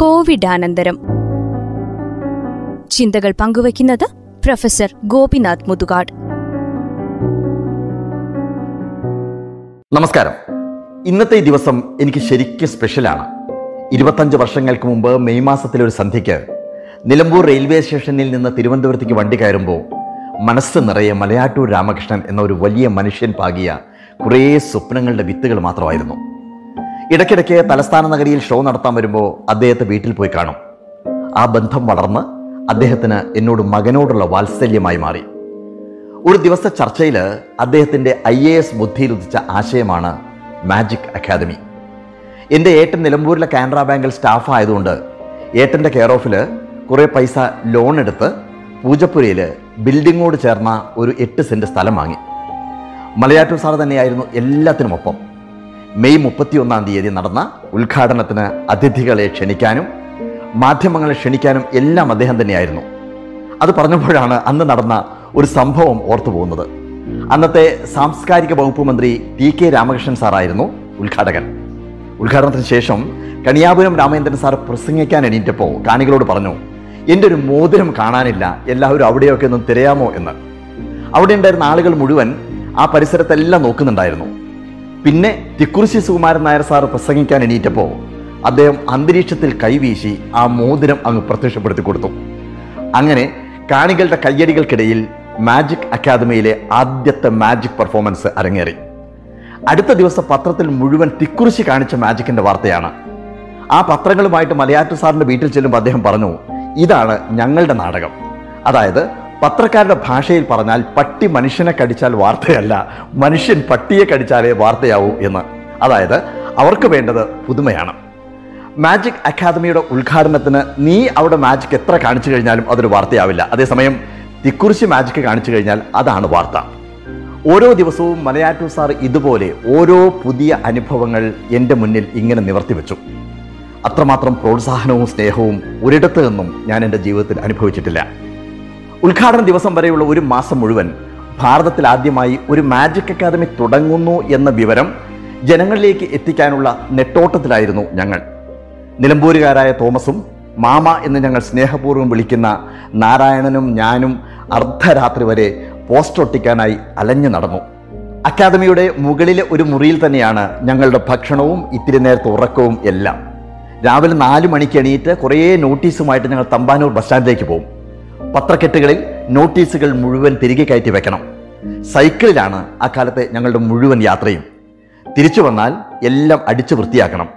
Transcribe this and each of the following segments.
കോവിഡാനന്തരം. ചിന്തകൾ പങ്കുവയ്ക്കുന്നത് പ്രൊഫസർ ഗോപിനാഥ് മുതുകാട്. നമസ്കാരം. ഇന്നത്തെ ദിവസം എനിക്ക് ശരിക്കും സ്പെഷ്യലാണ്. ഇരുപത്തഞ്ച് വർഷങ്ങൾക്ക് മുമ്പ് മെയ് മാസത്തിലെ ഒരു സന്ധ്യയ്ക്ക് നിലമ്പൂർ റെയിൽവേ സ്റ്റേഷനിൽ നിന്ന് തിരുവനന്തപുരത്തേക്ക് വണ്ടി കയറുമ്പോൾ മനസ്സ് നിറയെ മലയാറ്റൂർ രാമകൃഷ്ണൻ എന്ന ഒരു വലിയ മനുഷ്യൻ പാകിയ കുറേ സ്വപ്നങ്ങളുടെ വിത്തുകൾ മാത്രമായിരുന്നു. ഇടയ്ക്കിടയ്ക്ക് തലസ്ഥാന നഗരിയിൽ ഷോ നടത്താൻ വരുമ്പോൾ അദ്ദേഹത്തെ വീട്ടിൽ പോയി കാണും. ആ ബന്ധം വളർന്ന് അദ്ദേഹത്തിന് എന്നോട് മകനോടുള്ള വാത്സല്യമായി മാറി. ഒരു ദിവസത്തെ ചർച്ചയിൽ അദ്ദേഹത്തിന്റെ ഐ എ എസ് ബുദ്ധിയിൽ ഉദിച്ച ആശയമാണ് മാജിക് അക്കാദമി. എന്റെ ഏട്ടൻ നിലമ്പൂരിലെ കാനറ ബാങ്കിൽ സ്റ്റാഫ് ആയതുകൊണ്ട് ഏട്ടന്റെ കെയർ ഓഫിൽ കുറേ പൈസ ലോൺ എടുത്ത് പൂജപ്പുരയിൽ ബിൽഡിങ്ങോട് ചേർന്ന ഒരു എട്ട് സെന്റ് സ്ഥലം വാങ്ങി. മലയാറ്റൂർ സാർ തന്നെയായിരുന്നു എല്ലാത്തിനും ഒപ്പം മെയ് മുപ്പത്തി ഒന്നാം തീയതി നടന്ന ഉദ്ഘാടനത്തിന് അതിഥികളെ ക്ഷണിക്കാനും മാധ്യമങ്ങളെ ക്ഷണിക്കാനും എല്ലാം അദ്ദേഹം തന്നെയായിരുന്നു. അത് പറഞ്ഞപ്പോഴാണ് അന്ന് നടന്ന ഒരു സംഭവം ഓർത്തു പോകുന്നത്. അന്നത്തെ സാംസ്കാരിക വകുപ്പ് മന്ത്രി ടി കെ രാമകൃഷ്ണൻ സാറായിരുന്നു ഉദ്ഘാടകൻ. ഉദ്ഘാടനത്തിന് ശേഷം കണിയാപുരം രാമേന്ദ്രൻ സാർ പ്രസംഗിക്കാൻ എണീറ്റപ്പോൾ കാണികളോട് പറഞ്ഞു എന്റെ ഒരു മോതിരം കാണാനില്ല എല്ലാവരും അവിടെയൊക്കെ ഒന്ന് തിരയാമോ? എന്ന്. അവിടെ ഉണ്ടായിരുന്ന ആളുകൾ മുഴുവൻ ആ പരിസരത്തെല്ലാം നോക്കുന്നുണ്ടായിരുന്നു. പിന്നെ തിക്കുറിശി സുകുമാരൻ നായർ സാർ പ്രസംഗിക്കാൻ എണീറ്റപ്പോൾ അദ്ദേഹം അന്തരീക്ഷത്തിൽ കൈവീശി ആ മോതിരം അങ്ങ് പ്രത്യക്ഷപ്പെടുത്തി കൊടുത്തു. അങ്ങനെ കാണികളുടെ കയ്യടികൾക്കിടയിൽ മാജിക് അക്കാദമിയിലെ ആദ്യത്തെ മാജിക് പെർഫോമൻസ് അരങ്ങേറി. അടുത്ത ദിവസം പത്രത്തിൽ മുഴുവൻ തിക്കുറിശി കാണിച്ച മാജിക്കിന്റെ വാർത്തയാണ്. ആ പത്രങ്ങളുമായിട്ട് മലയാറ്റു സാറിന്റെ വീട്ടിൽ ചെല്ലുമ്പോൾ അദ്ദേഹം പറഞ്ഞു ഇതാണ് ഞങ്ങളുടെ നാടകം. അതായത് പത്രക്കാരുടെ ഭാഷയിൽ പറഞ്ഞാൽ പട്ടി മനുഷ്യനെ കടിച്ചാൽ വാർത്തയല്ല മനുഷ്യൻ പട്ടിയെ കടിച്ചാലേ വാർത്തയാവൂ എന്ന്. അതായത് അവർക്ക് വേണ്ടത് പുതുമയാണ്. മാജിക് അക്കാദമിയുടെ ഉദ്ഘാടനത്തിന് നീ അവിടെ മാജിക് എത്ര കാണിച്ചു കഴിഞ്ഞാലും അതൊരു വാർത്തയാവില്ല. അതേസമയം തിക്കുറിശി മാജിക് കാണിച്ചു കഴിഞ്ഞാൽ അതാണ് വാർത്ത. ഓരോ ദിവസവും മലയാറ്റൂർ സാർ ഇതുപോലെ ഓരോ പുതിയ അനുഭവങ്ങൾ എന്റെ മുന്നിൽ ഇങ്ങനെ നിവർത്തി വെച്ചു. അത്രമാത്രം പ്രോത്സാഹനവും സ്നേഹവും ഒരിടത്തു നിന്നും ഞാൻ എന്റെ ജീവിതത്തിൽ അനുഭവിച്ചിട്ടില്ല. ഉദ്ഘാടന ദിവസം വരെയുള്ള ഒരു മാസം മുഴുവൻ ഭാരതത്തിൽ ആദ്യമായി ഒരു മാജിക് അക്കാദമി തുടങ്ങുന്നു എന്ന വിവരം ജനങ്ങളിലേക്ക് എത്തിക്കാനുള്ള നെട്ടോട്ടത്തിലായിരുന്നു ഞങ്ങൾ. നിലമ്പൂരുകാരായ തോമസും മാമ എന്ന് ഞങ്ങൾ സ്നേഹപൂർവം വിളിക്കുന്ന നാരായണനും ഞാനും അർദ്ധരാത്രി വരെ പോസ്റ്റ് ഒട്ടിക്കാനായി അലഞ്ഞു നടന്നു. അക്കാദമിയുടെ മുകളിലെ ഒരു മുറിയിൽ തന്നെയാണ് ഞങ്ങളുടെ ഭക്ഷണവും ഇത്തിരി നേരത്തെ ഉറക്കവും എല്ലാം. രാവിലെ നാല് മണിക്ക് എണീറ്റ് കുറേ നോട്ടീസുമായിട്ട് ഞങ്ങൾ തമ്പാനൂർ ബസ് സ്റ്റാൻഡിലേക്ക് പോകും. പത്രക്കെട്ടുകളിൽ നോട്ടീസുകൾ മുഴുവൻ തിരികെ കയറ്റി വെക്കണം. സൈക്കിളിലാണ് അക്കാലത്തെ ഞങ്ങളുടെ മുഴുവൻ യാത്രയും. തിരിച്ചു വന്നാൽ എല്ലാം അടിച്ചു വൃത്തിയാക്കണം.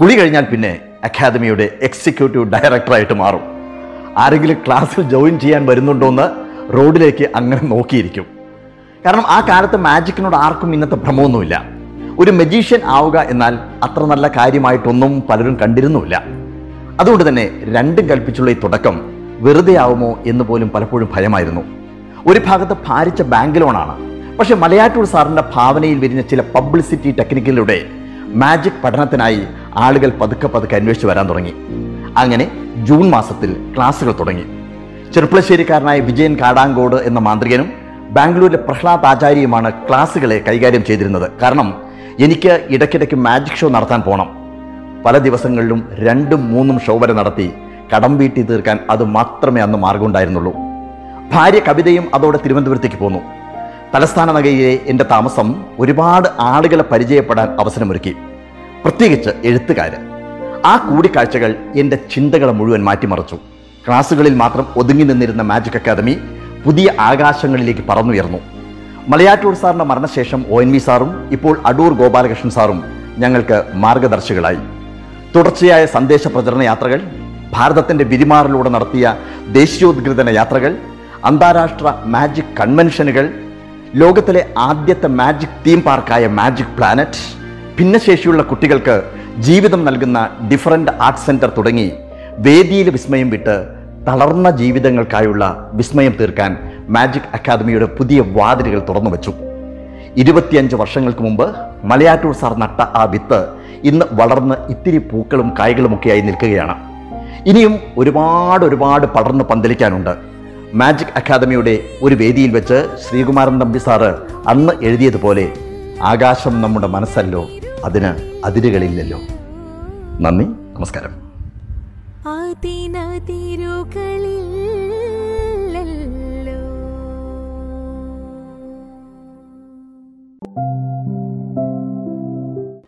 കുളി കഴിഞ്ഞാൽ പിന്നെ അക്കാദമിയുടെ എക്സിക്യൂട്ടീവ് ഡയറക്ടറായിട്ട് മാറും. ആരെങ്കിലും ക്ലാസ്സിൽ ജോയിൻ ചെയ്യാൻ വരുന്നുണ്ടോയെന്ന് റോഡിലേക്ക് അങ്ങനെ നോക്കിയിരിക്കും. കാരണം ആ കാലത്ത് മാജിക്കിനോട് ആർക്കും ഇന്നത്തെ ഭ്രമമൊന്നുമില്ല. ഒരു മജീഷ്യൻ ആവുക എന്നാൽ അത്ര നല്ല കാര്യമായിട്ടൊന്നും പലരും കണ്ടിരുന്നുമില്ല. അതുകൊണ്ട് തന്നെ രണ്ടും കൽപ്പിച്ചുള്ള ഈ തുടക്കം വെറുതെ ആവുമോ എന്ന് പോലും പലപ്പോഴും ഭയമായിരുന്നു. ഒരു ഭാഗത്ത് ഭാരിച്ച ബാങ്ക് ലോണാണ്. പക്ഷെ മലയാറ്റൂർ സാറിന്റെ ഭാവനയിൽ വിരിഞ്ഞ ചില പബ്ലിസിറ്റി ടെക്നിക്കിലൂടെ മാജിക് പഠനത്തിനായി ആളുകൾ പതുക്കെ പതുക്കെ അന്വേഷിച്ച് വരാൻ തുടങ്ങി. അങ്ങനെ ജൂൺ മാസത്തിൽ ക്ലാസ്സുകൾ തുടങ്ങി. ചെറുപ്പളശ്ശേരിക്കാരനായ വിജയൻ കാടാങ്കോട് എന്ന മാന്ത്രികനും ബാംഗ്ലൂരിലെ പ്രഹ്ലാദ് ആചാര്യയുമാണ് ക്ലാസ്സുകളെ കൈകാര്യം ചെയ്തിരുന്നത്. കാരണം എനിക്ക് ഇടയ്ക്കിടയ്ക്ക് മാജിക് ഷോ നടത്താൻ പോകണം പല ദിവസങ്ങളിലും രണ്ടും മൂന്നും ഷോ വരെ നടത്തി കടം വീട്ടി തീർക്കാൻ അത് മാത്രമേ അന്ന് മാർഗമുണ്ടായിരുന്നുള്ളൂ. ഭാര്യ കവിതയും അതോടെ തിരുവനന്തപുരത്തേക്ക് പോന്നു. തലസ്ഥാന നഗരിയിലെ എന്റെ താമസം ഒരുപാട് ആളുകളെ പരിചയപ്പെടാൻ അവസരമൊരുക്കി. പ്രത്യേകിച്ച് എഴുത്തുകാര്. ആ കൂടിക്കാഴ്ചകൾ എന്റെ ചിന്തകളെ മുഴുവൻ മാറ്റിമറിച്ചു. ക്ലാസ്സുകളിൽ മാത്രം ഒതുങ്ങി നിന്നിരുന്ന മാജിക് അക്കാദമി പുതിയ ആകാശങ്ങളിലേക്ക് പറന്നുയർന്നു. മലയാറ്റൂർ സാറിന്റെ മരണശേഷം ഒ എൻ വി സാറും ഇപ്പോൾ അടൂർ ഗോപാലകൃഷ്ണൻ സാറും ഞങ്ങൾക്ക് മാർഗദർശികളായി. തുടർച്ചയായ സന്ദേശ പ്രചരണ യാത്രകൾ ഭാരതത്തിന്റെ വിരിമാറിലൂടെ നടത്തിയ ദേശീയോദ്ഗ്രഥന യാത്രകൾ അന്താരാഷ്ട്ര മാജിക് കൺവെൻഷനുകൾ ലോകത്തിലെ ആദ്യത്തെ മാജിക് തീം പാർക്കായ മാജിക് പ്ലാനറ്റ് ഭിന്നശേഷിയുള്ള കുട്ടികൾക്ക് ജീവിതം നൽകുന്ന ഡിഫറന്റ് ആർട്ട് സെന്റർ തുടങ്ങി വേദിയിൽ വിസ്മയം വിട്ട് തളർന്ന ജീവിതങ്ങൾക്കായുള്ള വിസ്മയം തീർക്കാൻ മാജിക് അക്കാദമിയുടെ പുതിയ വാതിലുകൾ തുറന്നു വച്ചു. ഇരുപത്തിയഞ്ച് വർഷങ്ങൾക്ക് മുമ്പ് മലയാറ്റൂർ സാർ നട്ട ആ വിത്ത് ഇന്ന് വളർന്ന് ഇത്തിരി പൂക്കളും കായ്കളുമൊക്കെയായി നിൽക്കുകയാണ്. ഇനിയും ഒരുപാട് ഒരുപാട് പടർന്ന് പന്തലിക്കാനുണ്ട്. മാജിക് അക്കാദമിയുടെ ഒരു വേദിയിൽ വെച്ച് ശ്രീകുമാരൻ തമ്പി സാറ് അന്ന് എഴുതിയതുപോലെ ആകാശം നമ്മുടെ മനസ്സല്ലോ അതിന് അതിരുകളില്ലല്ലോ. നന്ദി നമസ്കാരം.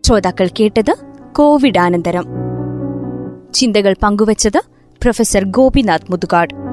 ശ്രോതാക്കൾ കേട്ടത് കോവിഡ് അനന്തരം ചിന്തകൾ പങ്കുവച്ചത് പ്രൊഫസർ ഗോപിനാഥ് മുതുകാട്.